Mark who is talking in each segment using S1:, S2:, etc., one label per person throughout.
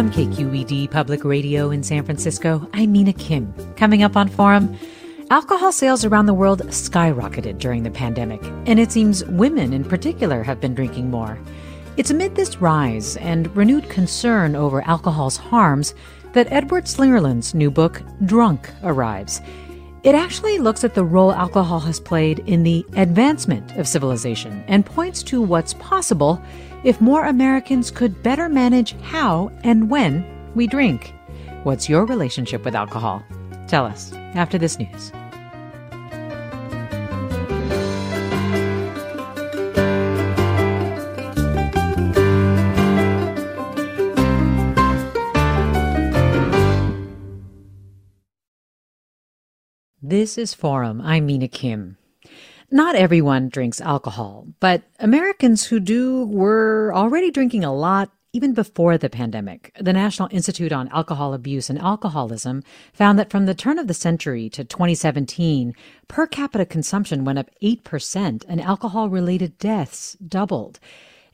S1: From KQED Public Radio in San Francisco, I'm Mina Kim. Coming up on Forum, alcohol sales around the world skyrocketed during the pandemic, and it seems women in particular have been drinking more. It's amid this rise and renewed concern over alcohol's harms that Edward Slingerland's new book, Drunk, arrives. It actually looks at the role alcohol has played in the advancement of civilization and points to what's possible if more Americans could better manage how and when we drink. What's your relationship with alcohol? Tell us after this news. This is Forum. I'm Mina Kim. Not everyone drinks alcohol, but Americans who do were already drinking a lot even before the pandemic. The National Institute on Alcohol Abuse and Alcoholism found that from the turn of the century to 2017, per capita consumption went up 8% and alcohol related deaths doubled.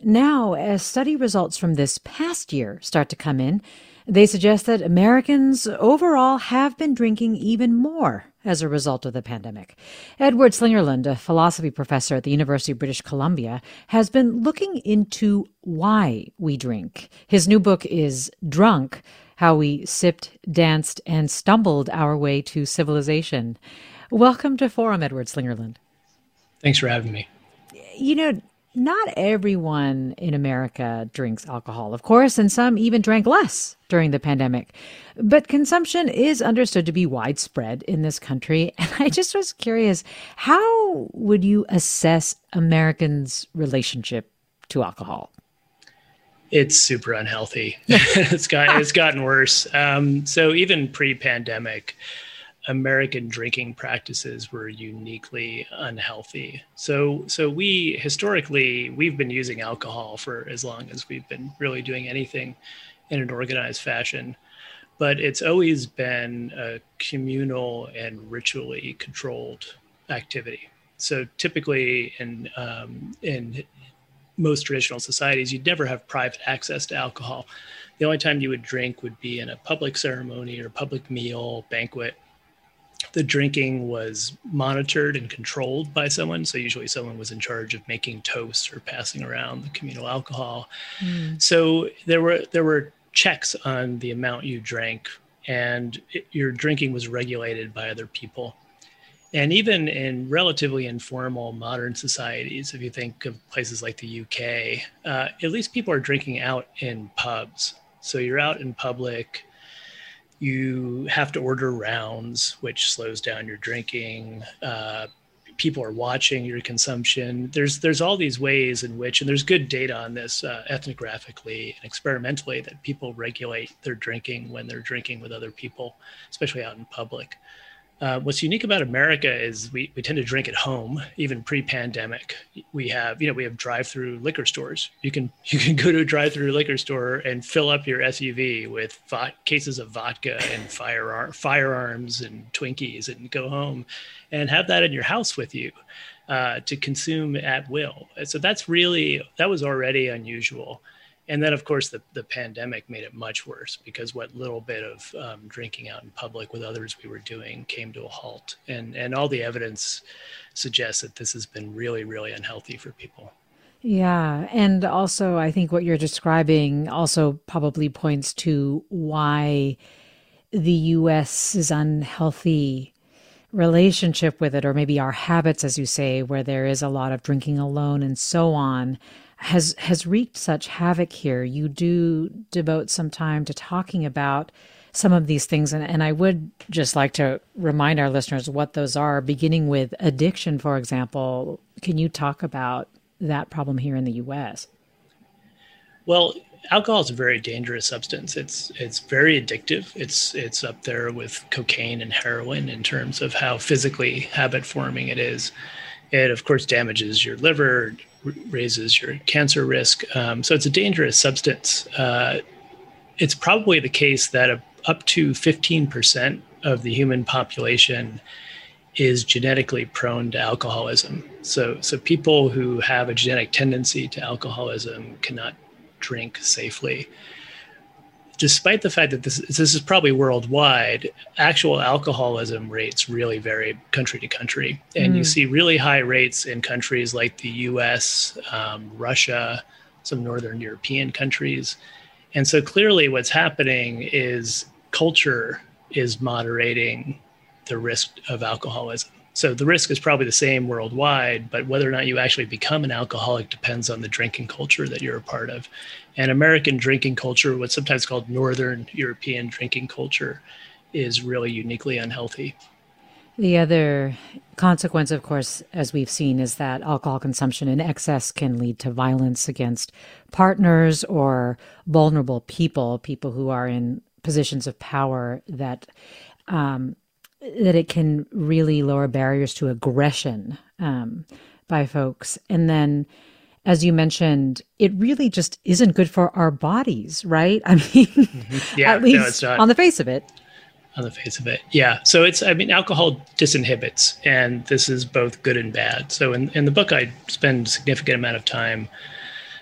S1: Now, as study results from this past year start to come in, they suggest that Americans overall have been drinking even more as a result of the pandemic. Edward Slingerland, a philosophy professor at the University of British Columbia, has been looking into why we drink. His new book is Drunk How We Sipped, Danced, and Stumbled Our Way to Civilization. Welcome to Forum, Edward Slingerland.
S2: Thanks for having me.
S1: You know, not everyone in America drinks alcohol, of course, and some even drank less during the pandemic. But consumption is understood to be widespread in this country. And I just was curious how would you assess Americans' relationship to alcohol?
S2: It's super unhealthy. it's got it's gotten worse. Um, so even pre-pandemic, American drinking practices were uniquely unhealthy. So, so we historically we've been using alcohol for as long as we've been really doing anything in an organized fashion, but it's always been a communal and ritually controlled activity. So, typically in um, in most traditional societies, you'd never have private access to alcohol. The only time you would drink would be in a public ceremony or public meal, banquet the drinking was monitored and controlled by someone. So usually someone was in charge of making toast or passing around the communal alcohol. Mm. So there were there were checks on the amount you drank, and it, your drinking was regulated by other people. And even in relatively informal modern societies, if you think of places like the UK, uh, at least people are drinking out in pubs. So you're out in public you have to order rounds, which slows down your drinking. Uh, people are watching your consumption. There's there's all these ways in which, and there's good data on this uh, ethnographically and experimentally that people regulate their drinking when they're drinking with other people, especially out in public. Uh, what's unique about America is we, we tend to drink at home, even pre-pandemic. We have, you know, we have drive-through liquor stores. You can you can go to a drive-through liquor store and fill up your SUV with vo- cases of vodka and firearm firearms and Twinkies, and go home and have that in your house with you uh, to consume at will. So that's really that was already unusual and then of course the, the pandemic made it much worse because what little bit of um, drinking out in public with others we were doing came to a halt. And and all the evidence suggests that this has been really really unhealthy for people.
S1: Yeah. And also i think what you're describing also probably points to why the us's unhealthy relationship with it or maybe our habits as you say where there is a lot of drinking alone and so on has has wreaked such havoc here. You do devote some time to talking about some of these things and, and I would just like to remind our listeners what those are, beginning with addiction, for example. Can you talk about that problem here in the US?
S2: Well, alcohol is a very dangerous substance. It's it's very addictive. It's it's up there with cocaine and heroin in terms of how physically habit forming it is. It of course damages your liver, raises your cancer risk. Um, so it's a dangerous substance. Uh, it's probably the case that up to 15% of the human population is genetically prone to alcoholism. So, so people who have a genetic tendency to alcoholism cannot drink safely despite the fact that this this is probably worldwide, actual alcoholism rates really vary country to country, and mm. you see really high rates in countries like the U.S., um, Russia, some northern European countries, and so clearly, what's happening is culture is moderating the risk of alcoholism. So the risk is probably the same worldwide, but whether or not you actually become an alcoholic depends on the drinking culture that you're a part of. And American drinking culture, what's sometimes called Northern European drinking culture, is really uniquely unhealthy.
S1: The other consequence, of course, as we've seen, is that alcohol consumption in excess can lead to violence against partners or vulnerable people, people who are in positions of power that um, that it can really lower barriers to aggression um, by folks. And then, as you mentioned, it really just isn't good for our bodies, right? I mean, mm-hmm. yeah, at least no, on the face of it.
S2: On the face of it, yeah. So it's, I mean, alcohol disinhibits, and this is both good and bad. So in, in the book, I spend a significant amount of time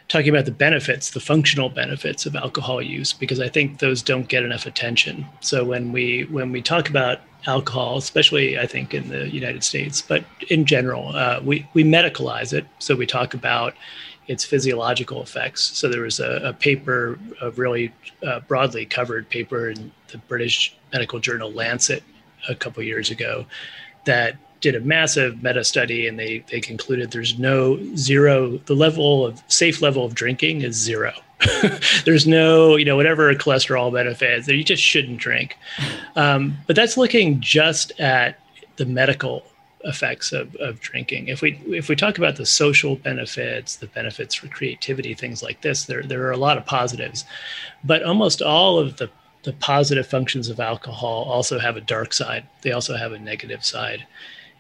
S2: talking about the benefits, the functional benefits of alcohol use, because I think those don't get enough attention. So when we when we talk about alcohol, especially I think in the United States, but in general, uh, we we medicalize it. So we talk about its physiological effects. So there was a, a paper, a really uh, broadly covered paper in the British medical journal Lancet a couple years ago that did a massive meta study and they they concluded there's no zero the level of safe level of drinking is zero. There's no you know whatever cholesterol benefits that you just shouldn't drink. Um, but that's looking just at the medical effects of, of drinking. If we if we talk about the social benefits the benefits for creativity things like this there there are a lot of positives. But almost all of the the positive functions of alcohol also have a dark side. They also have a negative side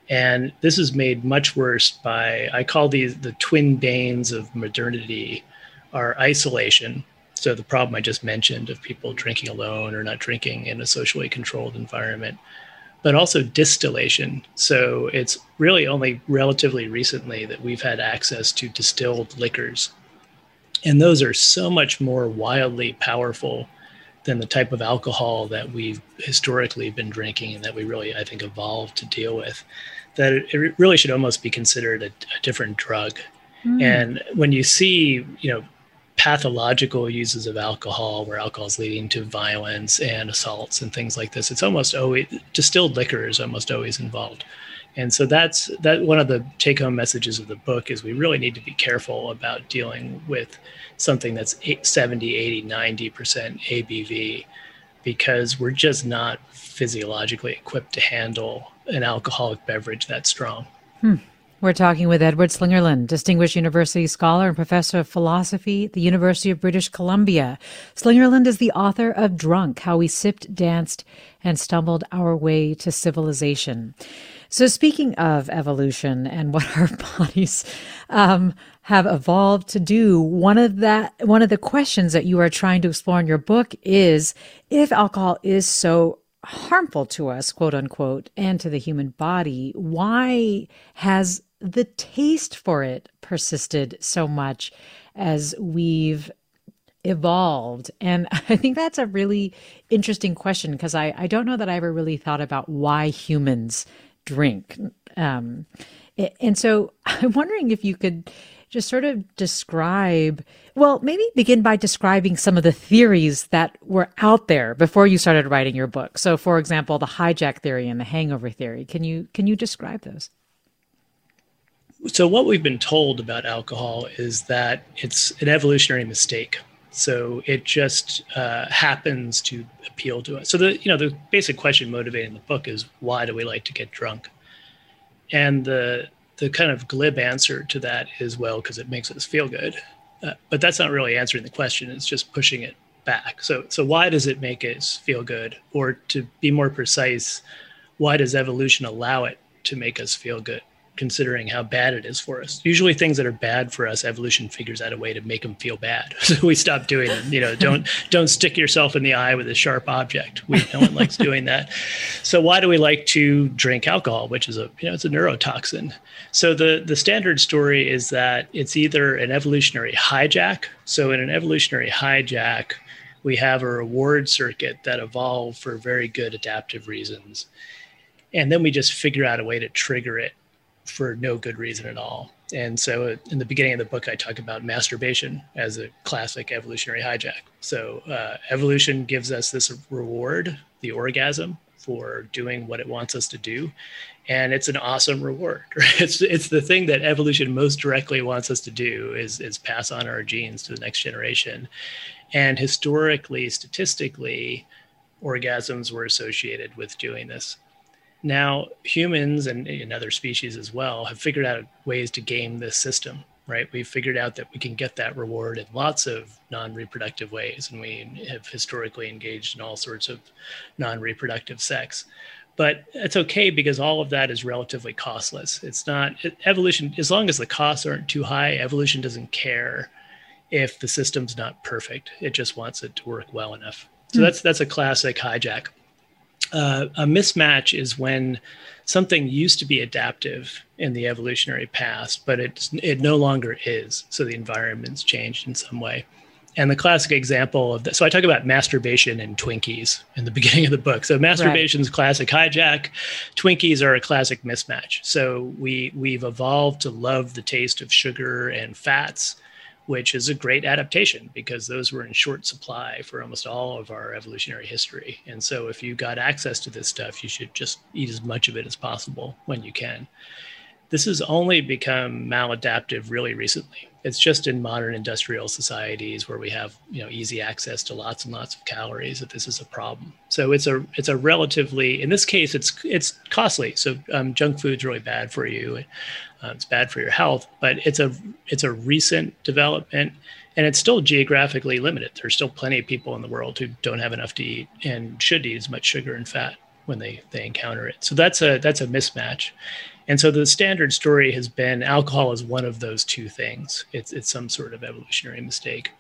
S2: and this is made much worse by, I call these the twin banes of modernity are isolation. So the problem I just mentioned of people drinking alone or not drinking in a socially controlled environment, but also distillation. So it's really only relatively recently that we've had access to distilled liquors. And those are so much more wildly powerful than the type of alcohol that we've historically been drinking and that we really, I think, evolved to deal with that it really should almost be considered a, a different drug. Mm. And when you see, you know, pathological uses of alcohol where alcohol is leading to violence and assaults and things like this, it's almost always distilled liquor is almost always involved. And so that's that one of the take home messages of the book is we really need to be careful about dealing with something that's 70, 80, 90% ABV because we're just not physiologically equipped to handle an alcoholic beverage that strong.
S1: Hmm. We're talking with Edward Slingerland, Distinguished University Scholar and Professor of Philosophy at the University of British Columbia. Slingerland is the author of Drunk How We Sipped, Danced, and Stumbled Our Way to Civilization. So, speaking of evolution and what our bodies um, have evolved to do, one of that one of the questions that you are trying to explore in your book is if alcohol is so harmful to us, quote unquote, and to the human body, why has the taste for it persisted so much as we've evolved? And I think that's a really interesting question because I, I don't know that I ever really thought about why humans drink. Um, and so I'm wondering if you could just sort of describe, well, maybe begin by describing some of the theories that were out there before you started writing your book. So, for example, the hijack theory and the hangover theory. Can you can you describe those?
S2: So, what we've been told about alcohol is that it's an evolutionary mistake. So it just uh, happens to appeal to us. So the you know the basic question motivating the book is why do we like to get drunk? And the the kind of glib answer to that is well because it makes us feel good. Uh, but that's not really answering the question. It's just pushing it back. So so why does it make us feel good? Or to be more precise, why does evolution allow it to make us feel good? Considering how bad it is for us. Usually, things that are bad for us, evolution figures out a way to make them feel bad, so we stop doing them. You know, don't don't stick yourself in the eye with a sharp object. We no one likes doing that. So why do we like to drink alcohol, which is a you know it's a neurotoxin? So the the standard story is that it's either an evolutionary hijack. So in an evolutionary hijack, we have a reward circuit that evolved for very good adaptive reasons. And then we just figure out a way to trigger it for no good reason at all. And so, in the beginning of the book, I talk about masturbation as a classic evolutionary hijack. So, uh, evolution gives us this reward, the orgasm, for doing what it wants us to do, and it's an awesome reward. Right? It's it's the thing that evolution most directly wants us to do is is pass on our genes to the next generation, and historically, statistically, orgasms were associated with doing this. Now, humans and, and other species as well have figured out ways to game this system, right? We've figured out that we can get that reward in lots of non reproductive ways, and we have historically engaged in all sorts of non reproductive sex. But it's okay because all of that is relatively costless. It's not evolution, as long as the costs aren't too high, evolution doesn't care if the system's not perfect. It just wants it to work well enough. So mm. that's that's a classic hijack uh, a mismatch is when something used to be adaptive in the evolutionary past, but it it no longer is. So the environment's changed in some way. And the classic example of that, so I talk about masturbation and Twinkies in the beginning of the book. So masturbation's right. classic hijack, Twinkies are a classic mismatch. So we we've evolved to love the taste of sugar and fats which is a great adaptation because those were in short supply for almost all of our evolutionary history. And so, if you got access to this stuff, you should just eat as much of it as possible when you can. This has only become maladaptive really recently. It's just in modern industrial societies where we have you know easy access to lots and lots of calories that this is a problem. So it's a it's a relatively in this case it's it's costly. So um, junk food's really bad for you. Uh, it's bad for your health, but it's a it's a recent development and it's still geographically limited. There's still plenty of people in the world who don't have enough to eat and should eat as much sugar and fat when they they encounter it. So that's a that's a mismatch. And so the standard story has been alcohol is one of those two things. It's it's some sort of evolutionary mistake.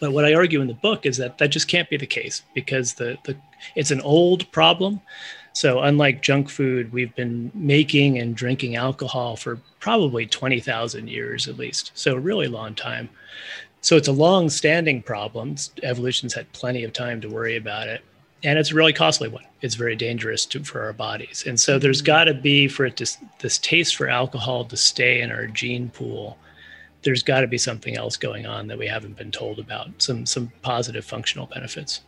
S2: But what I argue in the book is that that just can't be the case because the the it's an old problem. So unlike junk food, we've been making and drinking alcohol for probably 20,000 years at least. So a really long time. So it's a long-standing problem. Evolution's had plenty of time to worry about it and it's a really costly one. It's very dangerous to, for our bodies, and so there's mm-hmm. got to be for it to this taste for alcohol to stay in our gene pool. There's got to be something else going on that we haven't been told about. Some some positive functional benefits.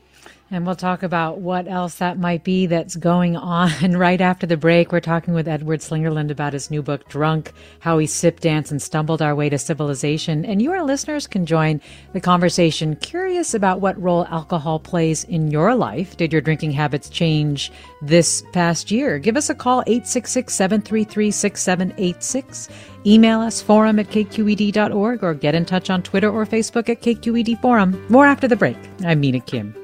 S1: And we'll talk about what else that might be that's going on right after the break. We're talking with Edward Slingerland about his new book, Drunk How We Sip, Dance, and Stumbled Our Way to Civilization. And you, our listeners, can join the conversation curious about what role alcohol plays in your life. Did your drinking habits change this past year? Give us a call, 866 733 6786. Email us forum at kqed.org or get in touch on Twitter or Facebook at KQED Forum. More after the break. I'm Mina Kim.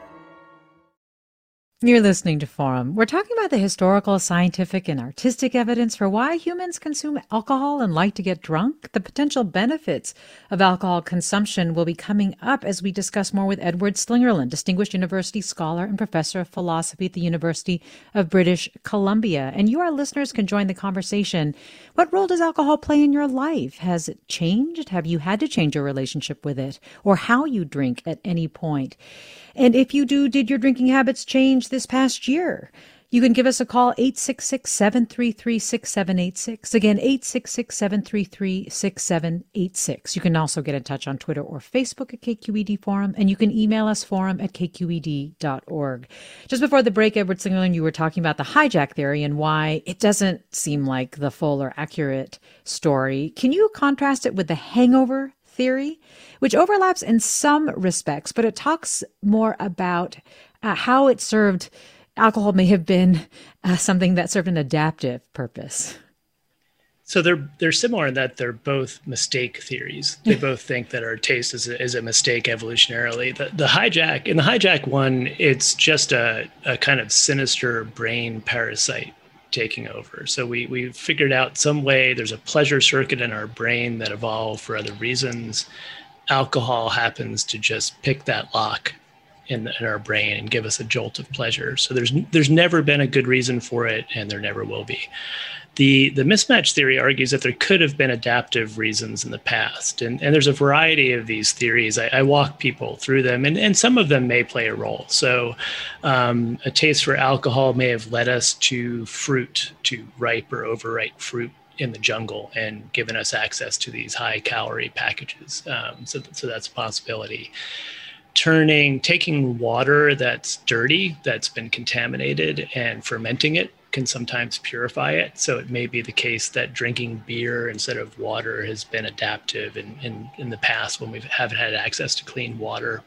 S1: You're listening to Forum. We're talking about the historical, scientific, and artistic evidence for why humans consume alcohol and like to get drunk. The potential benefits of alcohol consumption will be coming up as we discuss more with Edward Slingerland, Distinguished University Scholar and Professor of Philosophy at the University of British Columbia. And you, our listeners, can join the conversation. What role does alcohol play in your life? Has it changed? Have you had to change your relationship with it or how you drink at any point? And if you do, did your drinking habits change this past year? You can give us a call, 866 733 6786. Again, 866 733 6786. You can also get in touch on Twitter or Facebook at KQED Forum, and you can email us forum at kqed.org. Just before the break, Edward Slingerland, you were talking about the hijack theory and why it doesn't seem like the full or accurate story. Can you contrast it with the hangover theory, which overlaps in some respects, but it talks more about uh, how it served, alcohol may have been uh, something that served an adaptive purpose.
S2: So they're they're similar in that they're both mistake theories. They both think that our taste is a, is a mistake evolutionarily. The, the hijack in the hijack one, it's just a, a kind of sinister brain parasite taking over. So we we figured out some way. There's a pleasure circuit in our brain that evolved for other reasons. Alcohol happens to just pick that lock in, in our brain and give us a jolt of pleasure. So there's there's never been a good reason for it, and there never will be. The, the mismatch theory argues that there could have been adaptive reasons in the past. And, and there's a variety of these theories. I, I walk people through them, and, and some of them may play a role. So, um, a taste for alcohol may have led us to fruit, to ripe or overripe fruit in the jungle and given us access to these high calorie packages. Um, so, so that's a possibility turning taking water that's dirty that's been contaminated and fermenting it can sometimes purify it. So it may be the case that drinking beer instead of water has been adaptive in, in, in the past when we haven't had access to clean water.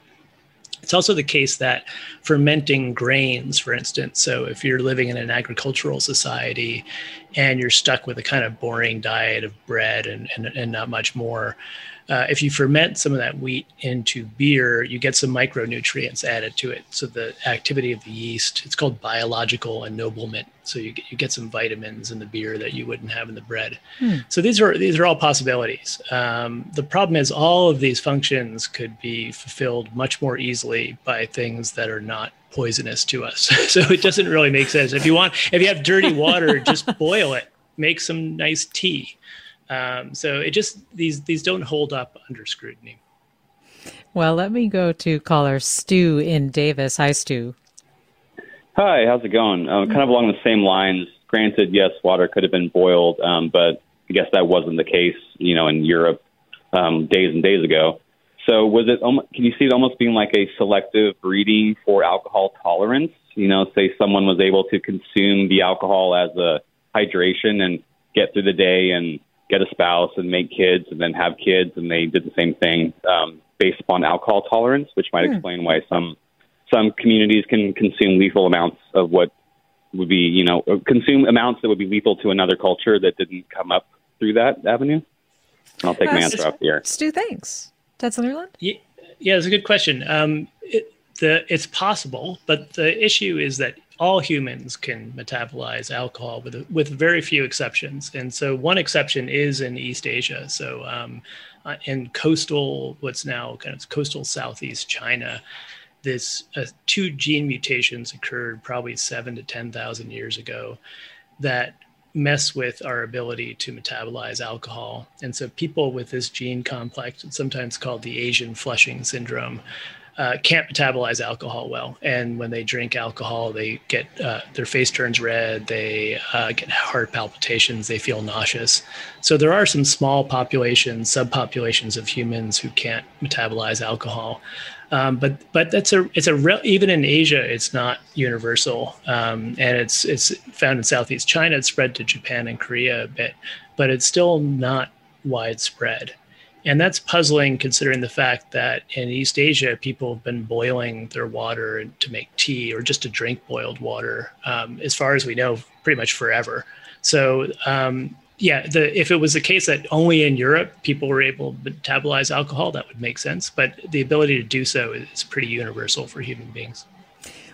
S2: It's also the case that fermenting grains, for instance, so if you're living in an agricultural society and you're stuck with a kind of boring diet of bread and, and, and not much more, uh, if you ferment some of that wheat into beer, you get some micronutrients added to it. So the activity of the yeast, it's called biological ennoblement. So you get, you get some vitamins in the beer that you wouldn't have in the bread. Hmm. So these are these are all possibilities. Um, the problem is all of these functions could be fulfilled much more easily by things that are not poisonous to us. so it doesn't really make sense. If you want, if you have dirty water, just boil it. Make some nice tea. Um, so it just these these don't hold up under scrutiny.
S1: Well, let me go to caller Stu in Davis. Hi, Stu.
S3: Hi, how's it going? Uh, kind of along the same lines. Granted, yes, water could have been boiled, um, but I guess that wasn't the case, you know, in Europe um, days and days ago. So was it? Can you see it almost being like a selective breeding for alcohol tolerance? You know, say someone was able to consume the alcohol as a hydration and get through the day and get a spouse and make kids and then have kids, and they did the same thing um, based upon alcohol tolerance, which might mm. explain why some some communities can consume lethal amounts of what would be, you know, consume amounts that would be lethal to another culture that didn't come up through that avenue. I'll take uh, my answer off the air.
S1: Stu, thanks. Ted Slingerland?
S2: Yeah, yeah, it's a good question. Um, it, the, it's possible, but the issue is that all humans can metabolize alcohol with with very few exceptions. And so one exception is in East Asia. So um, uh, in coastal, what's now kind of coastal Southeast China, this uh, two gene mutations occurred probably seven to ten thousand years ago that mess with our ability to metabolize alcohol. And so people with this gene complex, it's sometimes called the Asian flushing syndrome, uh, can't metabolize alcohol well, and when they drink alcohol, they get uh, their face turns red, they uh, get heart palpitations, they feel nauseous. So there are some small populations, subpopulations of humans who can't metabolize alcohol, um, but but that's a it's a real even in Asia, it's not universal, um, and it's it's found in Southeast China. It's spread to Japan and Korea a bit, but it's still not widespread. And that's puzzling considering the fact that in East Asia, people have been boiling their water to make tea or just to drink boiled water, um, as far as we know, pretty much forever. So, um, yeah, the, if it was the case that only in Europe people were able to metabolize alcohol, that would make sense. But the ability to do so is pretty universal for human beings.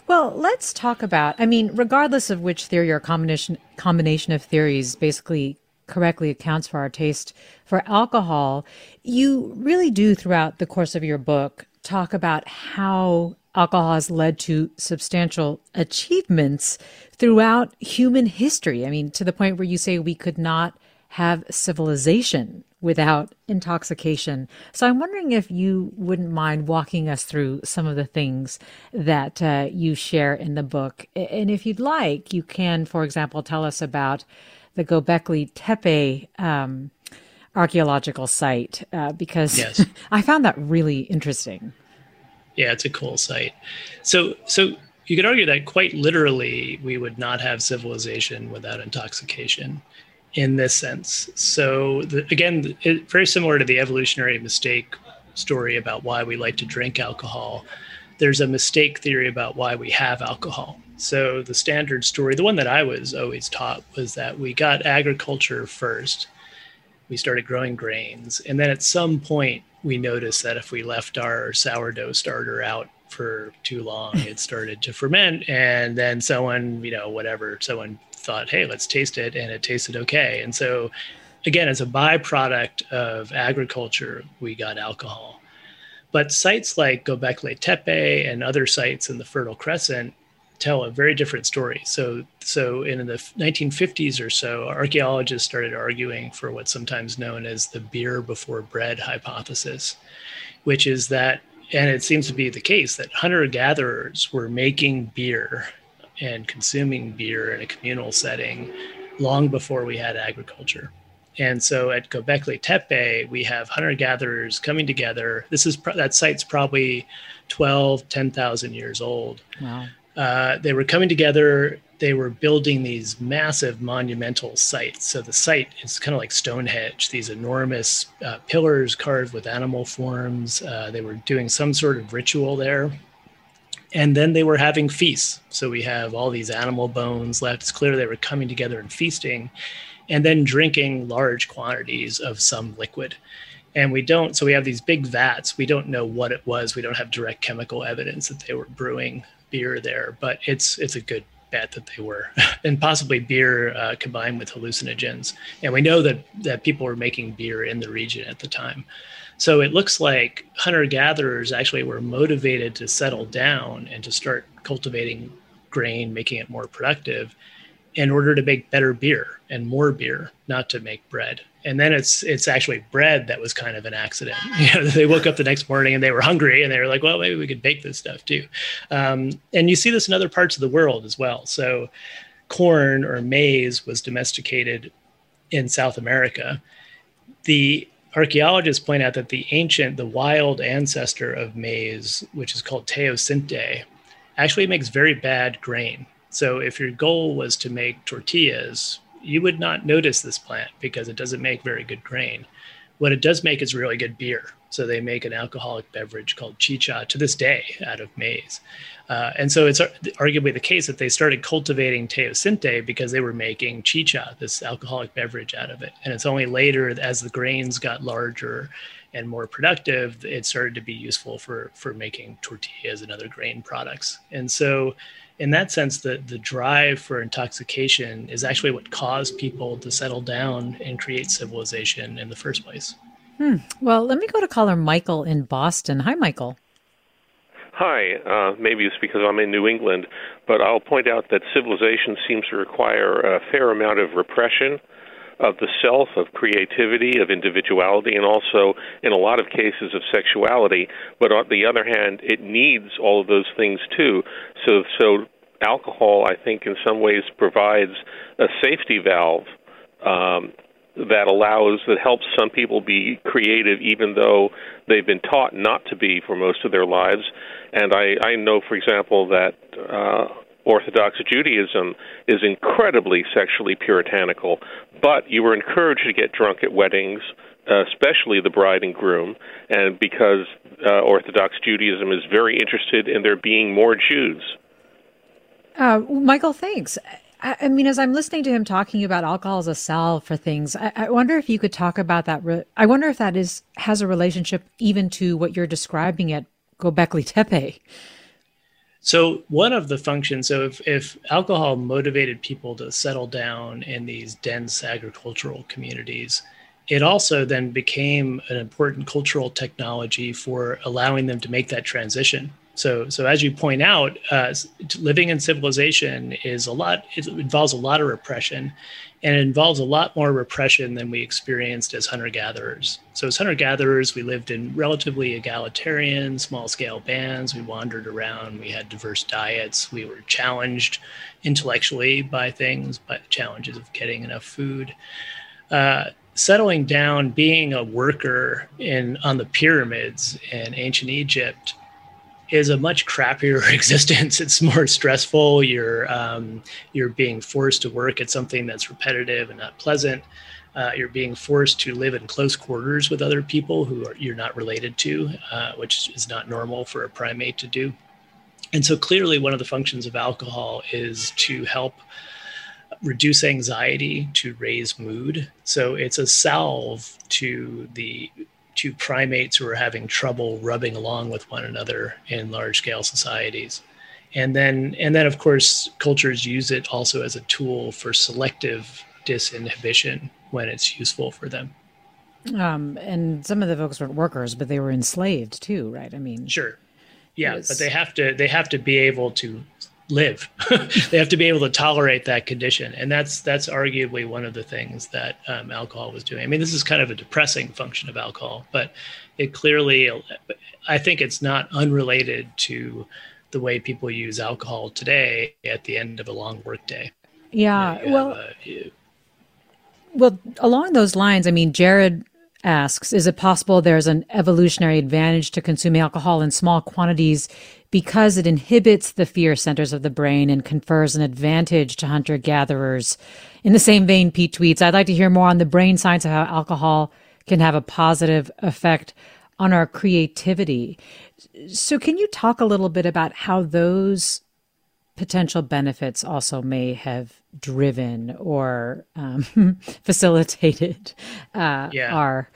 S1: Well, let's talk about. I mean, regardless of which theory or combination combination of theories basically correctly accounts for our taste for alcohol, you really do throughout the course of your book talk about how alcohol has led to substantial achievements throughout human history. I mean, to the point where you say we could not have civilization without intoxication. So I'm wondering if you wouldn't mind walking us through some of the things that uh, you share in the book. And if you'd like, you can, for example, tell us about the Gobekli Tepe um, archaeological site uh, because yes. I found that really interesting.
S2: Yeah, it's a cool site. So, so you could argue that quite literally, we would not have civilization without intoxication in this sense. So, the, again, it, very similar to the evolutionary mistake story about why we like to drink alcohol. There's a mistake theory about why we have alcohol. So the standard story, the one that I was always taught, was that we got agriculture first. We started growing grains, and then at some point we noticed that if we left our sourdough starter out for too long, it started to ferment, and then someone, you know, whatever, someone thought, hey, let's taste it, and it tasted okay. And so, again, as a byproduct of agriculture, we got alcohol. But sites like Göbekli Tepe and other sites in the Fertile Crescent tell a very different story. So, so in the 1950s or so, archaeologists started arguing for what's sometimes known as the beer before bread hypothesis, which is that, and it seems to be the case, that hunter gatherers were making beer and consuming beer in a communal setting long before we had agriculture. And so at Göbekli Tepe, we have hunter gatherers coming together. This is that site's probably 12, 10,000 years old. Wow. Uh, they were coming together. They were building these massive monumental sites. So the site is kind of like Stonehenge, these enormous uh, pillars carved with animal forms. Uh, they were doing some sort of ritual there. And then they were having feasts. So we have all these animal bones left. It's clear they were coming together and feasting and then drinking large quantities of some liquid and we don't so we have these big vats we don't know what it was we don't have direct chemical evidence that they were brewing beer there, but it's it's a good bet that they were, and possibly beer uh, combined with hallucinogens. And we know that that people were making beer in the region at the time. So it looks like hunter gatherers actually were motivated to settle down and to start cultivating grain, making it more productive in order to make better beer and more beer, not to make bread and then it's it's actually bread that was kind of an accident. You know, they woke up the next morning and they were hungry and they were like, well, maybe we could bake this stuff too. Um, and you see this in other parts of the world as well. So, corn or maize was domesticated in South America. The archaeologists point out that the ancient, the wild ancestor of maize, which is called teosinte, actually makes very bad grain. So, if your goal was to make tortillas, you would not notice this plant because it doesn't make very good grain. What it does make is really good beer. So they make an alcoholic beverage called chicha to this day out of maize. Uh, and so it's arguably the case that they started cultivating teosinte because they were making chicha, this alcoholic beverage, out of it. And it's only later, as the grains got larger and more productive, it started to be useful for for making tortillas and other grain products. And so, in that sense, the the drive for intoxication is actually what caused people to settle down and create civilization in the first place.
S1: Hmm. Well, let me go to caller Michael in Boston. Hi, Michael.
S4: Hi, uh, maybe it's because I'm in New England, but I'll point out that civilization seems to require a fair amount of repression of the self, of creativity, of individuality, and also, in a lot of cases, of sexuality. But on the other hand, it needs all of those things too. So, so alcohol, I think, in some ways provides a safety valve um, that allows that helps some people be creative even though they've been taught not to be for most of their lives and i i know for example that uh orthodox judaism is incredibly sexually puritanical but you were encouraged to get drunk at weddings especially the bride and groom and because uh, orthodox judaism is very interested in there being more jews
S1: uh, michael thanks I, I mean, as I'm listening to him talking about alcohol as a salve for things, I, I wonder if you could talk about that. Re- I wonder if that is has a relationship even to what you're describing at Gobekli Tepe.
S2: So one of the functions, so if, if alcohol motivated people to settle down in these dense agricultural communities, it also then became an important cultural technology for allowing them to make that transition so, so as you point out, uh, living in civilization is a lot. It involves a lot of repression, and it involves a lot more repression than we experienced as hunter gatherers. So, as hunter gatherers, we lived in relatively egalitarian, small scale bands. We wandered around. We had diverse diets. We were challenged intellectually by things, by the challenges of getting enough food. Uh, settling down, being a worker in on the pyramids in ancient Egypt is a much crappier existence. It's more stressful. You're um, you're being forced to work at something that's repetitive and not pleasant. Uh, you're being forced to live in close quarters with other people who are, you're not related to, uh, which is not normal for a primate to do. And so, clearly, one of the functions of alcohol is to help reduce anxiety, to raise mood. So, it's a salve to the to primates who are having trouble rubbing along with one another in large scale societies. And then, and then, of course, cultures use it also as a tool for selective disinhibition when it's useful for them.
S1: Um, and some of the folks weren't workers, but they were enslaved too, right? I mean,
S2: sure, yeah, was... but they have to they have to be able to live. they have to be able to tolerate that condition, and that's that's arguably one of the things that um, alcohol was doing. I mean, this is kind of a depressing function of alcohol, but it clearly, I think, it's not unrelated to the way people use alcohol today at the end of a long workday.
S1: Yeah, you know, well. A, well, along those lines, I mean, Jared asks Is it possible there's an evolutionary advantage to consuming alcohol in small quantities because it inhibits the fear centers of the brain and confers an advantage to hunter gatherers? In the same vein, Pete tweets I'd like to hear more on the brain science of how alcohol can have a positive effect on our creativity. So, can you talk a little bit about how those potential benefits also may have driven or um, facilitated uh, yeah. our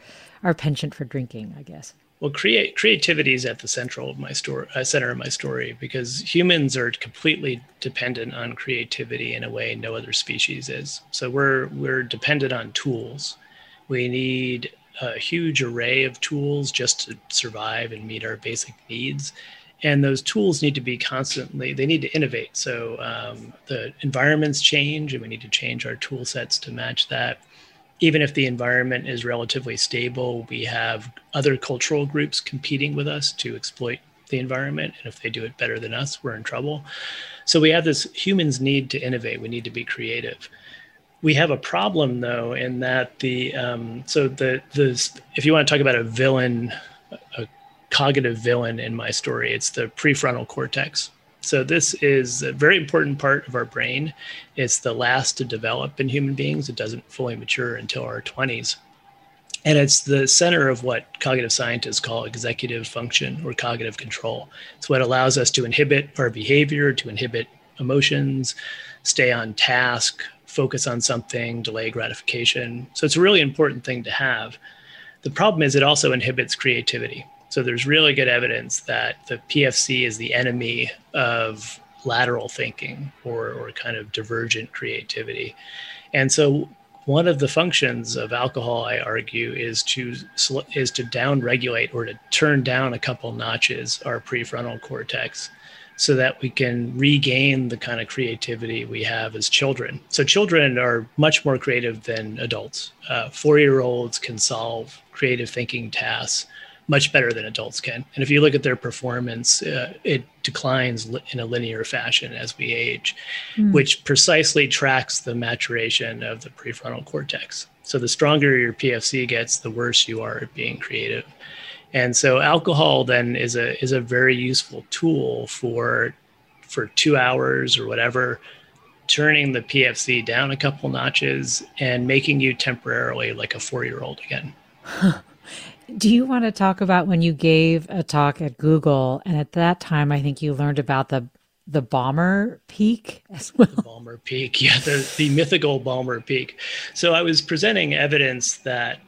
S1: our penchant for drinking, I guess.
S2: Well, create creativity is at the central of my story, uh, center of my story, because humans are completely dependent on creativity in a way no other species is. So we're we're dependent on tools. We need a huge array of tools just to survive and meet our basic needs and those tools need to be constantly they need to innovate so um, the environments change and we need to change our tool sets to match that even if the environment is relatively stable we have other cultural groups competing with us to exploit the environment and if they do it better than us we're in trouble so we have this humans need to innovate we need to be creative we have a problem though in that the um, so the the if you want to talk about a villain a cognitive villain in my story. It's the prefrontal cortex. So this is a very important part of our brain. It's the last to develop in human beings. It doesn't fully mature until our 20s. and it's the center of what cognitive scientists call executive function or cognitive control. It's what allows us to inhibit our behavior, to inhibit emotions, stay on task, focus on something, delay gratification. So it's a really important thing to have. The problem is it also inhibits creativity. So there's really good evidence that the PFC is the enemy of lateral thinking or, or kind of divergent creativity. And so one of the functions of alcohol, I argue, is to is to downregulate or to turn down a couple notches our prefrontal cortex, so that we can regain the kind of creativity we have as children. So children are much more creative than adults. Uh, Four-year-olds can solve creative thinking tasks much better than adults can. And if you look at their performance, uh, it declines li- in a linear fashion as we age, mm. which precisely tracks the maturation of the prefrontal cortex. So the stronger your PFC gets, the worse you are at being creative. And so alcohol then is a is a very useful tool for for 2 hours or whatever turning the PFC down a couple notches and making you temporarily like a 4-year-old again.
S1: Do you want to talk about when you gave a talk at Google, and at that time, I think you learned about the the Ballmer Peak as well?
S2: The Ballmer Peak, yeah, the, the mythical Ballmer Peak. So I was presenting evidence that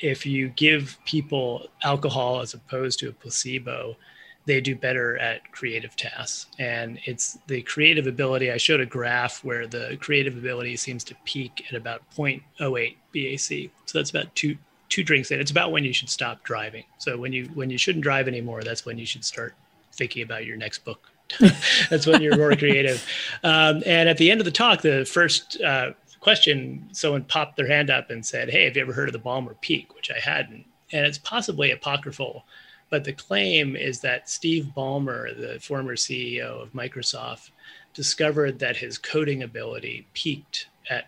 S2: if you give people alcohol as opposed to a placebo, they do better at creative tasks. And it's the creative ability. I showed a graph where the creative ability seems to peak at about 0.08 BAC. So that's about two two drinks in. It's about when you should stop driving. So when you when you shouldn't drive anymore, that's when you should start thinking about your next book. that's when you're more creative. Um, and at the end of the talk, the first uh, question, someone popped their hand up and said, "Hey, have you ever heard of the Ballmer Peak?" Which I hadn't, and it's possibly apocryphal. But the claim is that Steve Ballmer, the former CEO of Microsoft, discovered that his coding ability peaked at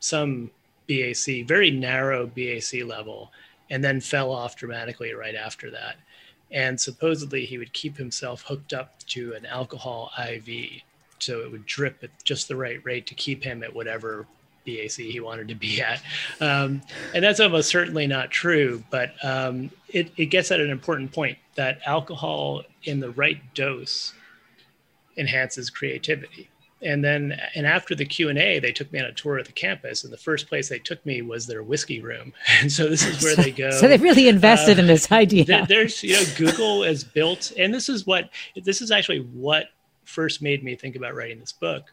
S2: some BAC, very narrow BAC level, and then fell off dramatically right after that. And supposedly he would keep himself hooked up to an alcohol IV so it would drip at just the right rate to keep him at whatever BAC he wanted to be at. Um, and that's almost certainly not true, but um, it, it gets at an important point that alcohol in the right dose enhances creativity and then and after the q&a they took me on a tour of the campus and the first place they took me was their whiskey room. And so this is where they go
S1: so they really invested uh, in this idea.
S2: there's you know google is built and this is what this is actually what first made me think about writing this book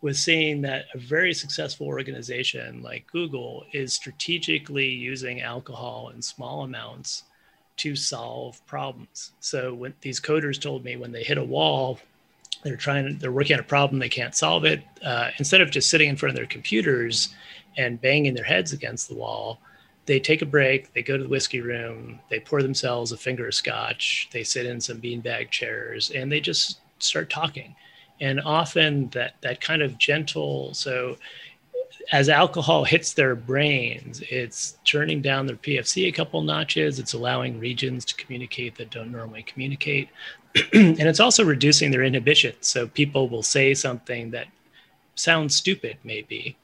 S2: was seeing that a very successful organization like google is strategically using alcohol in small amounts to solve problems. So when these coders told me when they hit a wall they're trying they're working on a problem they can't solve it uh, instead of just sitting in front of their computers and banging their heads against the wall they take a break they go to the whiskey room they pour themselves a finger of scotch they sit in some beanbag chairs and they just start talking and often that that kind of gentle so as alcohol hits their brains, it's turning down their PFC a couple notches. It's allowing regions to communicate that don't normally communicate. and it's also reducing their inhibition. So people will say something that sounds stupid, maybe,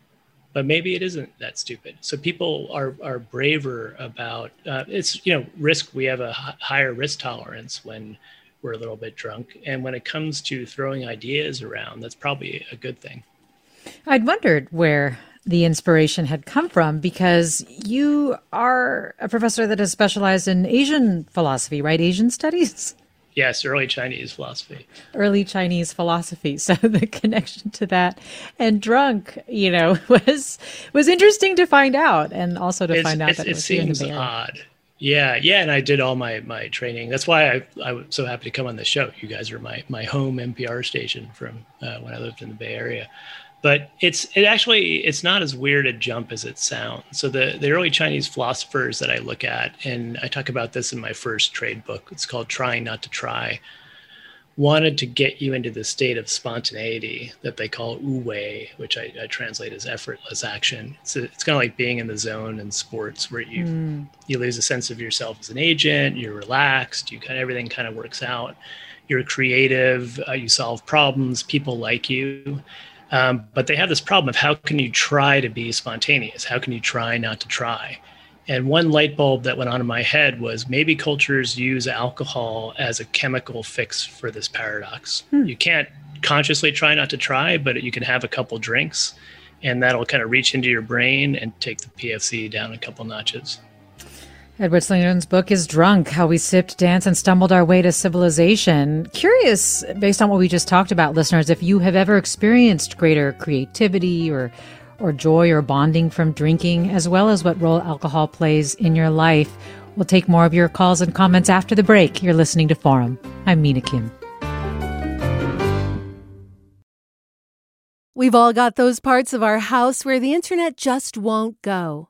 S2: but maybe it isn't that stupid. So people are are braver about uh, it's you know risk. We have a h- higher risk tolerance when we're a little bit drunk, and when it comes to throwing ideas around, that's probably a good thing.
S1: I'd wondered where the inspiration had come from because you are a professor that has specialized in Asian philosophy, right? Asian studies?
S2: Yes, early Chinese philosophy.
S1: Early Chinese philosophy. So the connection to that and drunk, you know, was was interesting to find out, and also to
S2: it's,
S1: find out that
S2: it,
S1: it
S2: seems odd. Yeah, yeah, and I did all my my training. That's why I I was so happy to come on the show. You guys are my my home NPR station from uh, when I lived in the Bay Area but it's it actually it's not as weird a jump as it sounds. So the the early Chinese philosophers that I look at, and I talk about this in my first trade book. It's called "Trying Not to Try." Wanted to get you into the state of spontaneity that they call wu wei, which I, I, translate as effortless action. It's, a, it's kind of like being in the zone in sports where you mm. you lose a sense of yourself as an agent. You're relaxed. You kind of everything kind of works out. You're creative. Uh, you solve problems. People like you um, but they have this problem of how can you try to be spontaneous? How can you try not to try? And one light bulb that went on in my head was maybe cultures use alcohol as a chemical fix for this paradox. Hmm. You can't consciously try not to try, but you can have a couple drinks and that'll kind of reach into your brain and take the PFC down a couple notches.
S1: Edward Slingerland's book is Drunk How We Sipped, Danced, and Stumbled Our Way to Civilization. Curious, based on what we just talked about, listeners, if you have ever experienced greater creativity or, or joy or bonding from drinking, as well as what role alcohol plays in your life. We'll take more of your calls and comments after the break. You're listening to Forum. I'm Mina Kim.
S5: We've all got those parts of our house where the internet just won't go.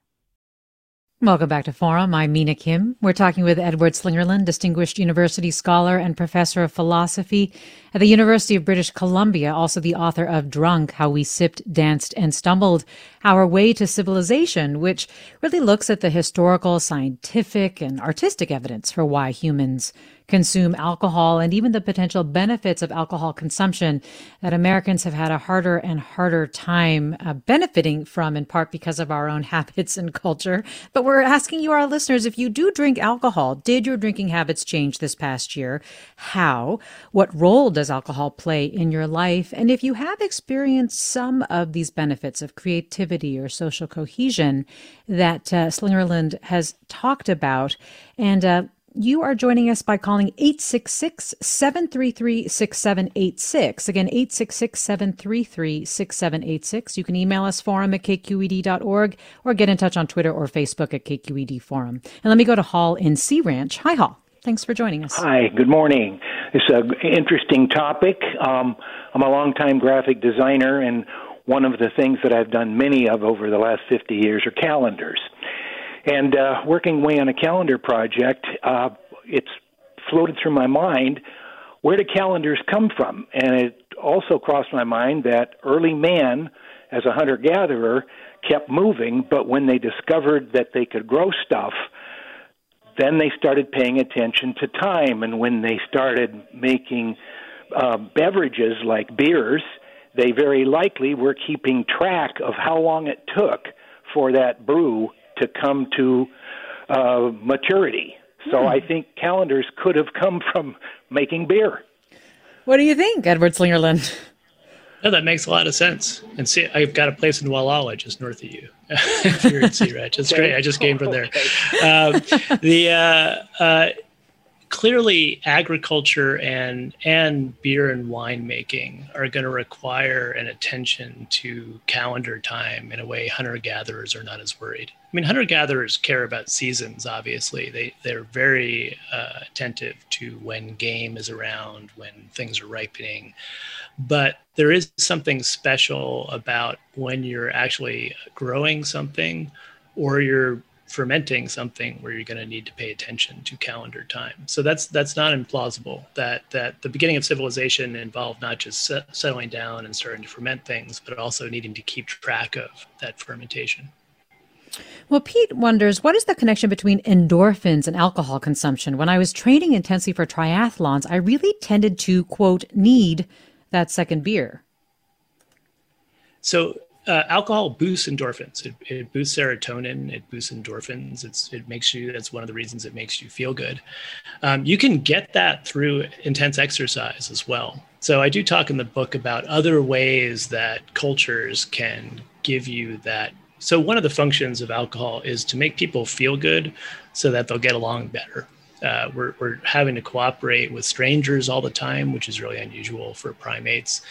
S1: Welcome back to Forum. I'm Mina Kim. We're talking with Edward Slingerland, Distinguished University Scholar and Professor of Philosophy at the University of British Columbia, also the author of Drunk How We Sipped, Danced, and Stumbled Our Way to Civilization, which really looks at the historical, scientific, and artistic evidence for why humans consume alcohol and even the potential benefits of alcohol consumption that Americans have had a harder and harder time uh, benefiting from, in part because of our own habits and culture. But we're asking you, our listeners, if you do drink alcohol, did your drinking habits change this past year? How? What role does alcohol play in your life? And if you have experienced some of these benefits of creativity or social cohesion that uh, Slingerland has talked about, and uh, you are joining us by calling 866 733 6786. Again, 866 733 6786. You can email us forum at kqed.org or get in touch on Twitter or Facebook at KQED Forum. And let me go to Hall in Sea Ranch. Hi, Hall. Thanks for joining us.
S6: Hi, good morning. It's an interesting topic. Um, I'm a longtime graphic designer, and one of the things that I've done many of over the last 50 years are calendars. And uh, working away on a calendar project, uh, it's floated through my mind where do calendars come from? And it also crossed my mind that early man, as a hunter gatherer, kept moving, but when they discovered that they could grow stuff, then they started paying attention to time. And when they started making uh, beverages like beers, they very likely were keeping track of how long it took for that brew to come to uh, maturity. So hmm. I think calendars could have come from making beer.
S1: What do you think, Edward Slingerland?
S2: No, that makes a lot of sense. And see, I've got a place in Gualala just north of you. Here in Sea Ranch. It's great. I just came from there. Um, the uh, uh, clearly agriculture and and beer and wine making are going to require an attention to calendar time in a way hunter gatherers are not as worried. I mean, hunter gatherers care about seasons. Obviously, they they're very uh, attentive to when game is around, when things are ripening. But there is something special about when you're actually growing something, or you're fermenting something where you're going to need to pay attention to calendar time. So that's that's not implausible. That that the beginning of civilization involved not just set, settling down and starting to ferment things, but also needing to keep track of that fermentation.
S1: Well, Pete wonders what is the connection between endorphins and alcohol consumption? When I was training intensely for triathlons, I really tended to, quote, need that second beer.
S2: So, uh, alcohol boosts endorphins. It, it, boosts serotonin. It boosts endorphins. It's, it makes you. That's one of the reasons it makes you feel good. Um, you can get that through intense exercise as well. So I do talk in the book about other ways that cultures can give you that so, one of the functions of alcohol is to make people feel good so that they'll get along better. Uh, we're, we're having to cooperate with strangers all the time, which is really unusual for primates.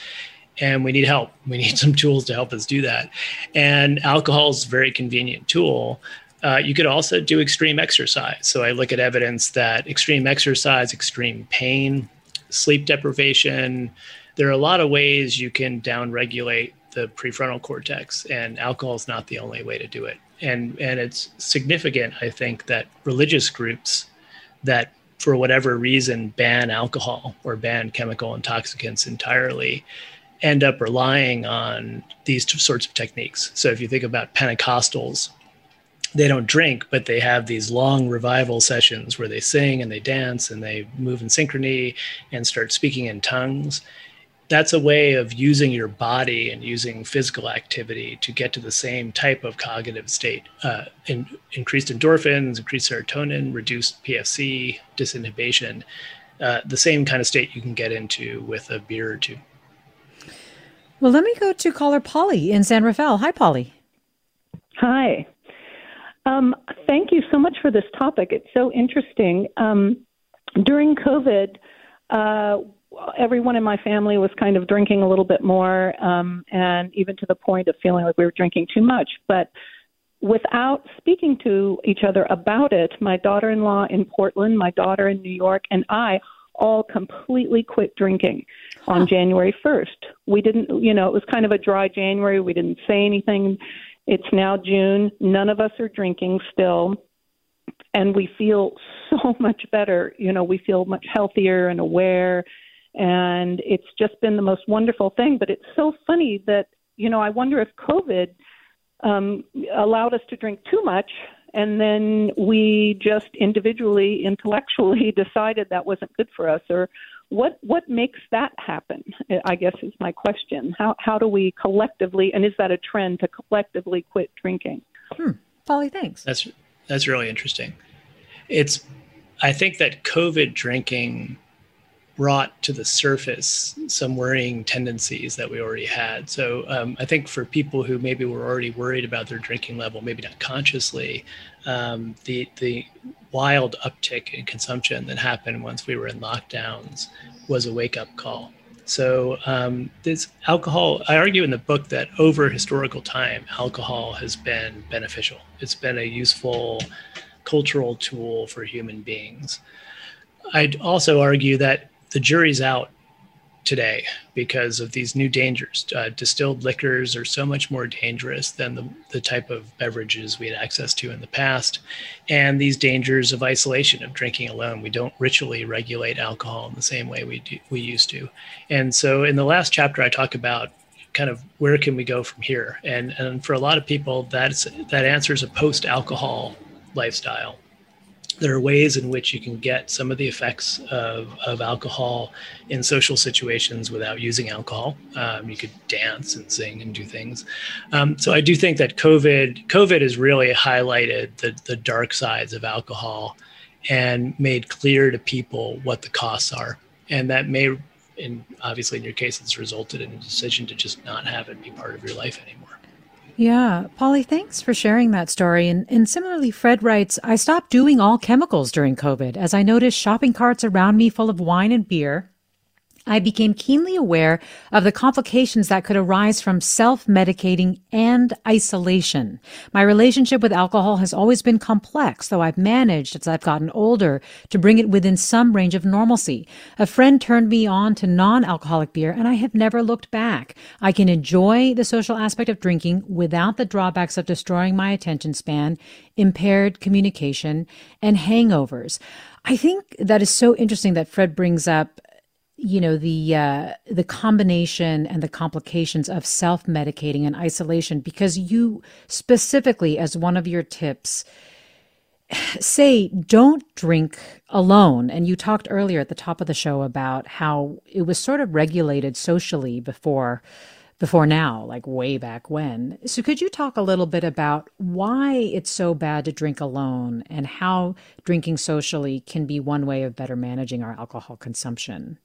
S2: And we need help. We need some tools to help us do that. And alcohol is a very convenient tool. Uh, you could also do extreme exercise. So I look at evidence that extreme exercise, extreme pain, sleep deprivation, there are a lot of ways you can downregulate the prefrontal cortex, and alcohol is not the only way to do it. And and it's significant, I think, that religious groups that for whatever reason, ban alcohol or ban chemical intoxicants entirely, end up relying on these two sorts of techniques. So if you think about Pentecostals, they don't drink, but they have these long revival sessions where they sing and they dance and they move in synchrony and start speaking in tongues. That's a way of using your body and using physical activity to get to the same type of cognitive state. Uh, in, increased endorphins, increased serotonin, reduced PFC, disinhibition, uh, the same kind of state you can get into with a beer or two.
S1: Well, let me go to caller Polly in San Rafael. Hi, Polly.
S7: Hi. Um, thank you so much for this topic. It's so interesting. Um, during COVID, uh, everyone in my family was kind of drinking a little bit more, um, and even to the point of feeling like we were drinking too much. But without speaking to each other about it, my daughter in law in Portland, my daughter in New York, and I all completely quit drinking on January 1st. We didn't, you know, it was kind of a dry January. We didn't say anything. It's now June. None of us are drinking still. And we feel so much better. You know, we feel much healthier and aware. And it's just been the most wonderful thing. But it's so funny that, you know, I wonder if COVID um, allowed us to drink too much. And then we just individually, intellectually decided that wasn't good for us, or what what makes that happen? I guess is my question. How how do we collectively, and is that a trend to collectively quit drinking?
S1: Hmm. Polly, thanks.
S2: That's that's really interesting. It's I think that COVID drinking brought to the surface some worrying tendencies that we already had. So um, I think for people who maybe were already worried about their drinking level, maybe not consciously, um, the the wild uptick in consumption that happened once we were in lockdowns was a wake up call. So um, this alcohol, I argue in the book that over historical time, alcohol has been beneficial. It's been a useful cultural tool for human beings. I'd also argue that the jury's out today because of these new dangers. Uh, distilled liquors are so much more dangerous than the, the type of beverages we had access to in the past. And these dangers of isolation, of drinking alone. We don't ritually regulate alcohol in the same way we, do, we used to. And so in the last chapter, I talk about kind of where can we go from here and and for a lot of people that's that answers a post alcohol lifestyle there are ways in which you can get some of the effects of, of alcohol in social situations without using alcohol. Um, you could dance and sing and do things. Um, so I do think that COVID COVID has really highlighted the, the dark sides of alcohol and made clear to people what the costs are. And that may, and obviously in your case, it's resulted in a decision to just not have it be part of your life anymore.
S1: Yeah. Polly, thanks for sharing that story. And, and similarly, Fred writes I stopped doing all chemicals during COVID as I noticed shopping carts around me full of wine and beer I became keenly aware of the complications that could arise from self-medicating and isolation. My relationship with alcohol has always been complex, though I've managed as I've gotten older to bring it within some range of normalcy. A friend turned me on to non-alcoholic beer and I have never looked back. I can enjoy the social aspect of drinking without the drawbacks of destroying my attention span, impaired communication, and hangovers. I think that is so interesting that Fred brings up you know the uh, the combination and the complications of self medicating and isolation because you specifically as one of your tips say don't drink alone. And you talked earlier at the top of the show about how it was sort of regulated socially before before now like way back when. So could you talk a little bit about why it's so bad to drink alone and how drinking socially can be one way of better managing our alcohol consumption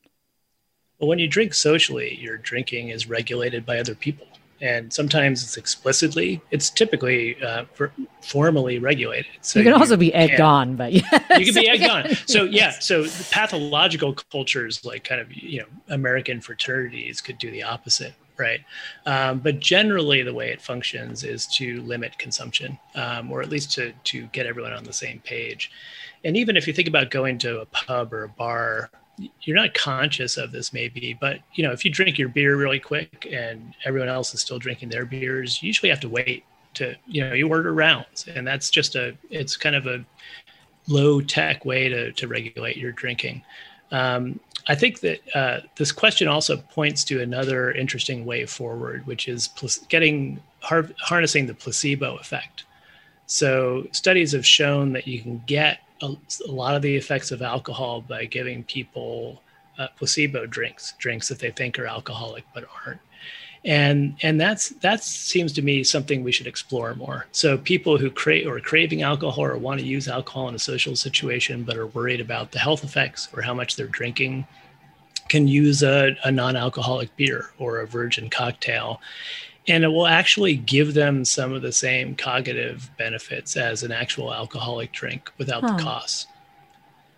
S2: but when you drink socially, your drinking is regulated by other people. And sometimes it's explicitly, it's typically uh, for, formally regulated.
S1: So you can also be egged on, but yeah.
S2: You can be egged on. So, yeah. So pathological cultures like kind of, you know, American fraternities could do the opposite right? Um, but generally, the way it functions is to limit consumption, um, or at least to to get everyone on the same page. And even if you think about going to a pub or a bar you're not conscious of this maybe but you know if you drink your beer really quick and everyone else is still drinking their beers you usually have to wait to you know you order rounds and that's just a it's kind of a low tech way to, to regulate your drinking. Um, I think that uh, this question also points to another interesting way forward, which is getting har- harnessing the placebo effect. So studies have shown that you can get a, a lot of the effects of alcohol by giving people uh, placebo drinks, drinks that they think are alcoholic but aren't. And and that's that seems to me something we should explore more. So people who crave or craving alcohol or want to use alcohol in a social situation but are worried about the health effects or how much they're drinking can use a, a non-alcoholic beer or a virgin cocktail and it will actually give them some of the same cognitive benefits as an actual alcoholic drink without huh. the cost.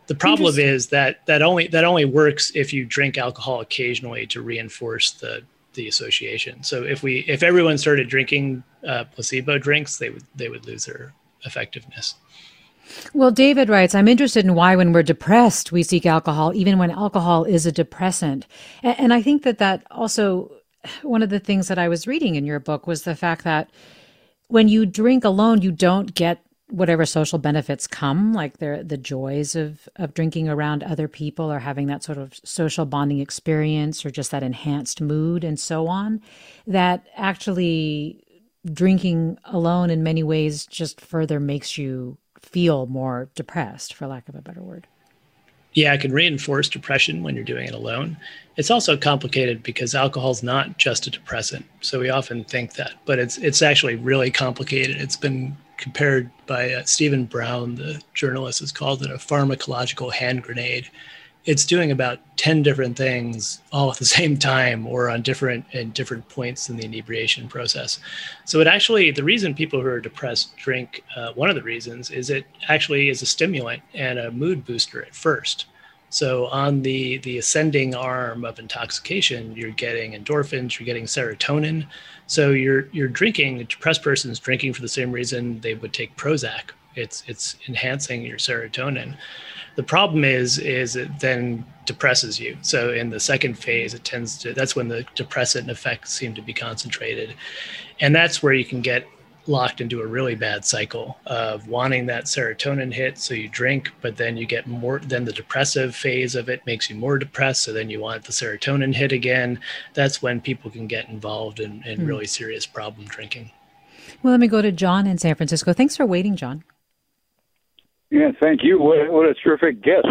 S2: the problem is that that only that only works if you drink alcohol occasionally to reinforce the the association. So if we if everyone started drinking uh, placebo drinks, they would they would lose their effectiveness.
S1: Well, David writes, I'm interested in why, when we're depressed, we seek alcohol, even when alcohol is a depressant. And, and I think that that also, one of the things that I was reading in your book was the fact that when you drink alone, you don't get whatever social benefits come, like the the joys of of drinking around other people or having that sort of social bonding experience or just that enhanced mood and so on, that actually drinking alone in many ways just further makes you feel more depressed, for lack of a better word.
S2: Yeah, it can reinforce depression when you're doing it alone. It's also complicated because alcohol is not just a depressant. So we often think that, but it's it's actually really complicated. It's been compared by uh, Stephen Braun, the journalist, has called it a pharmacological hand grenade. It's doing about 10 different things all at the same time or on different and different points in the inebriation process. So it actually, the reason people who are depressed drink, uh, one of the reasons is it actually is a stimulant and a mood booster at first. So on the the ascending arm of intoxication, you're getting endorphins, you're getting serotonin. So you're you're drinking. A depressed person is drinking for the same reason they would take Prozac. It's it's enhancing your serotonin. The problem is is it then depresses you. So in the second phase, it tends to that's when the depressant effects seem to be concentrated, and that's where you can get locked into a really bad cycle of wanting that serotonin hit. So you drink, but then you get more, then the depressive phase of it makes you more depressed. So then you want the serotonin hit again. That's when people can get involved in, in mm. really serious problem drinking.
S1: Well, let me go to John in San Francisco. Thanks for waiting, John.
S8: Yeah, thank you. What, what a terrific guest.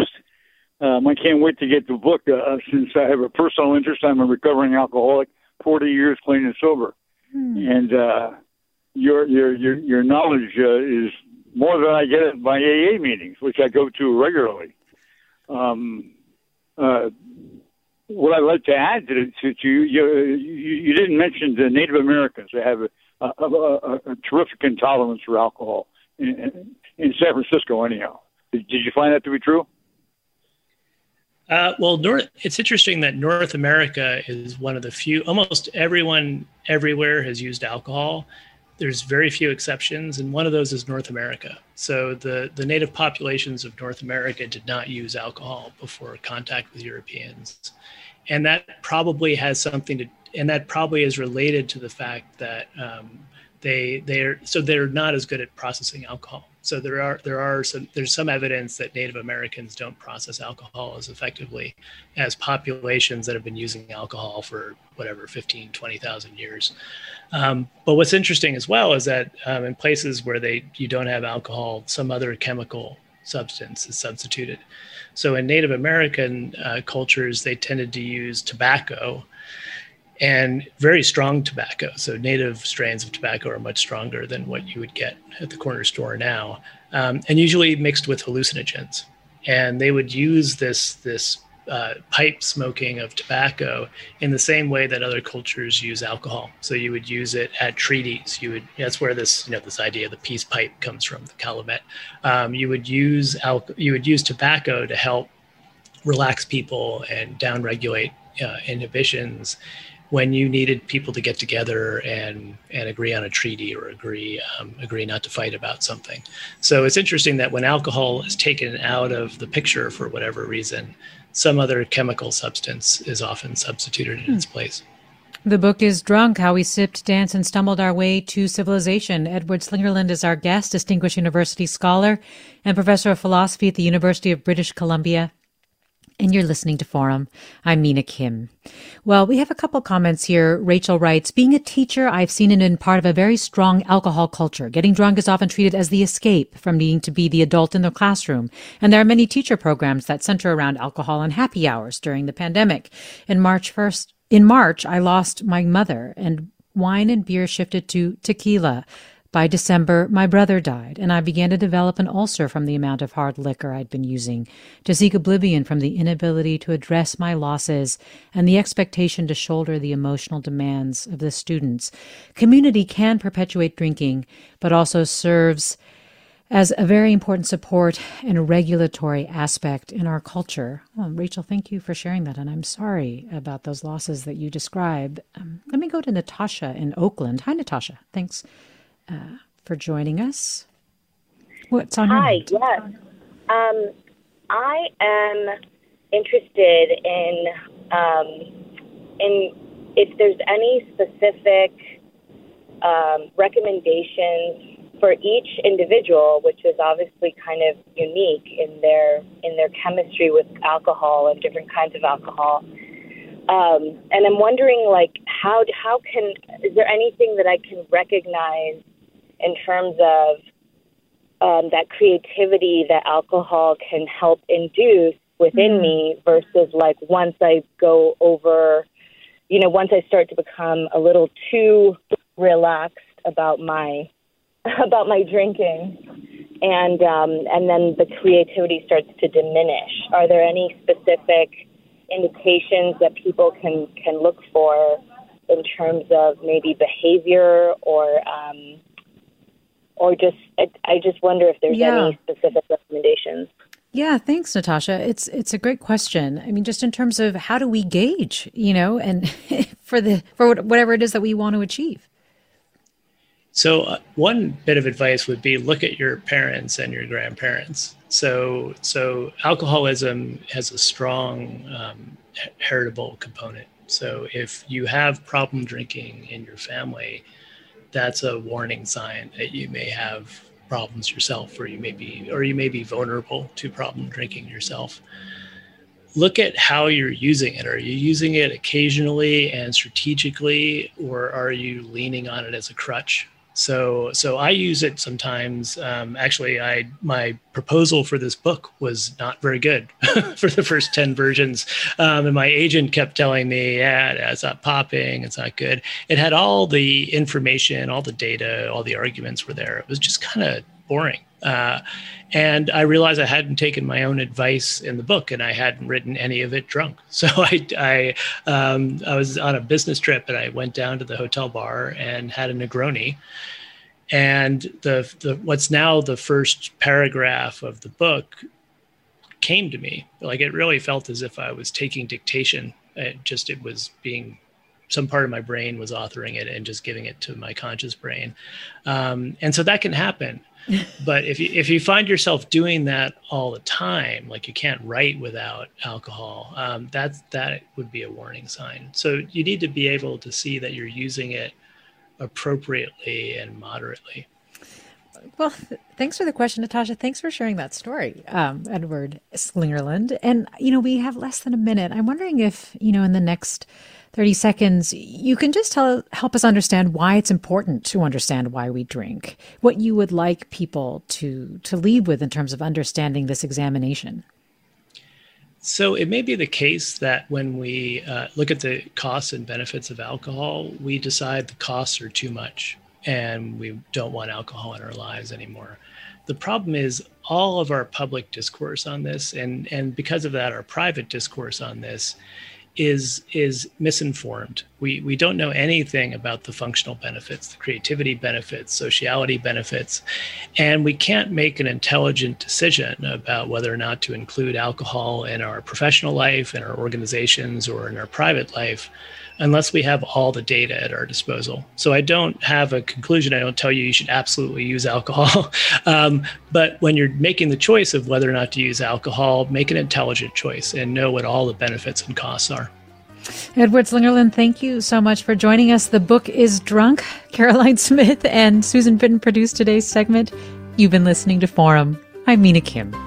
S8: Um, I can't wait to get the book uh, since I have a personal interest. I'm a recovering alcoholic, 40 years clean and sober. Hmm. And uh, your your your your knowledge uh, is more than I get at my AA meetings, which I go to regularly. Um, uh, what I'd like to add to, to, to you, you, you didn't mention the Native Americans. They have a, a, a, a terrific intolerance for alcohol in, in San Francisco, anyhow. Did, did you find that to be true?
S2: Uh, well, North, it's interesting that North America is one of the few, almost everyone everywhere has used alcohol there's very few exceptions, and one of those is North America. So the, the native populations of North America did not use alcohol before contact with Europeans. And that probably has something to, and that probably is related to the fact that um, they they're so they're not as good at processing alcohol. So there are there are some there's some evidence that Native Americans don't process alcohol as effectively as populations that have been using alcohol for whatever 15 20,000 years. Um, but what's interesting as well is that um, in places where they you don't have alcohol, some other chemical substance is substituted. So in Native American uh, cultures, they tended to use tobacco and very strong tobacco. So native strains of tobacco are much stronger than what you would get at the corner store now, um, and usually mixed with hallucinogens. And they would use this this uh, pipe smoking of tobacco in the same way that other cultures use alcohol. So you would use it at treaties. You would that's where this you know this idea of the peace pipe comes from, the calumet. Um, you would use al- you would use tobacco to help relax people and downregulate uh, inhibitions when you needed people to get together and and agree on a treaty or agree um, agree not to fight about something. So it's interesting that when alcohol is taken out of the picture for whatever reason, some other chemical substance is often substituted in hmm. its place.
S1: The book is Drunk How We Sipped, Danced, and Stumbled Our Way to Civilization. Edward Slingerland is our guest, distinguished university scholar and professor of philosophy at the University of British Columbia. And you're listening to Forum. I'm Mina Kim. Well, we have a couple comments here. Rachel writes, being a teacher, I've seen it in part of a very strong alcohol culture. Getting drunk is often treated as the escape from needing to be the adult in the classroom. And there are many teacher programs that center around alcohol and happy hours during the pandemic. In March 1st, in March, I lost my mother, and wine and beer shifted to tequila. By December, my brother died, and I began to develop an ulcer from the amount of hard liquor I'd been using, to seek oblivion from the inability to address my losses and the expectation to shoulder the emotional demands of the students. Community can perpetuate drinking, but also serves as a very important support and regulatory aspect in our culture. Well, Rachel, thank you for sharing that, and I'm sorry about those losses that you describe. Um, let me go to Natasha in Oakland. Hi, Natasha. Thanks uh, for joining us. What's on
S9: Hi,
S1: your
S9: mind? yes. Um, I am interested in um, in if there's any specific um, recommendations for each individual, which is obviously kind of unique in their in their chemistry with alcohol and different kinds of alcohol. Um, and I'm wondering, like, how how can is there anything that I can recognize in terms of um, that creativity that alcohol can help induce within mm. me versus like once I go over, you know, once I start to become a little too relaxed about my about my drinking, and um, and then the creativity starts to diminish. Are there any specific indications that people can can look for in terms of maybe behavior or um, or just I, I just wonder if there's yeah. any specific recommendations.
S1: Yeah, thanks, Natasha. It's it's a great question. I mean, just in terms of how do we gauge, you know, and for the for whatever it is that we want to achieve.
S2: So, uh, one bit of advice would be look at your parents and your grandparents. So, so alcoholism has a strong um, heritable component. So, if you have problem drinking in your family, that's a warning sign that you may have problems yourself, or you may be, or you may be vulnerable to problem drinking yourself. Look at how you're using it. Are you using it occasionally and strategically, or are you leaning on it as a crutch? So so I use it sometimes. Um, actually, I my proposal for this book was not very good for the first ten versions, um, and my agent kept telling me, "Yeah, it's not popping. It's not good." It had all the information, all the data, all the arguments were there. It was just kind of boring. Uh, and I realized I hadn't taken my own advice in the book, and I hadn't written any of it drunk. So I, I, um, I was on a business trip, and I went down to the hotel bar and had a Negroni. And the, the what's now the first paragraph of the book came to me. Like it really felt as if I was taking dictation. It just it was being some part of my brain was authoring it and just giving it to my conscious brain. Um, and so that can happen but if you if you find yourself doing that all the time, like you can't write without alcohol, um, that that would be a warning sign. So you need to be able to see that you're using it appropriately and moderately.
S1: Well, th- thanks for the question, Natasha. Thanks for sharing that story, um, Edward Slingerland. And you know, we have less than a minute. I'm wondering if you know in the next 30 seconds, you can just tell, help us understand why it's important to understand why we drink, what you would like people to, to lead with in terms of understanding this examination.
S2: So it may be the case that when we uh, look at the costs and benefits of alcohol, we decide the costs are too much and we don't want alcohol in our lives anymore. The problem is all of our public discourse on this, and, and because of that, our private discourse on this is is misinformed. We we don't know anything about the functional benefits, the creativity benefits, sociality benefits, and we can't make an intelligent decision about whether or not to include alcohol in our professional life, in our organizations, or in our private life unless we have all the data at our disposal. So I don't have a conclusion. I don't tell you you should absolutely use alcohol. um, but when you're making the choice of whether or not to use alcohol, make an intelligent choice and know what all the benefits and costs are.
S1: Edward Slingerland, thank you so much for joining us. The book is Drunk. Caroline Smith and Susan Britton produced today's segment. You've been listening to Forum. I'm Mina Kim.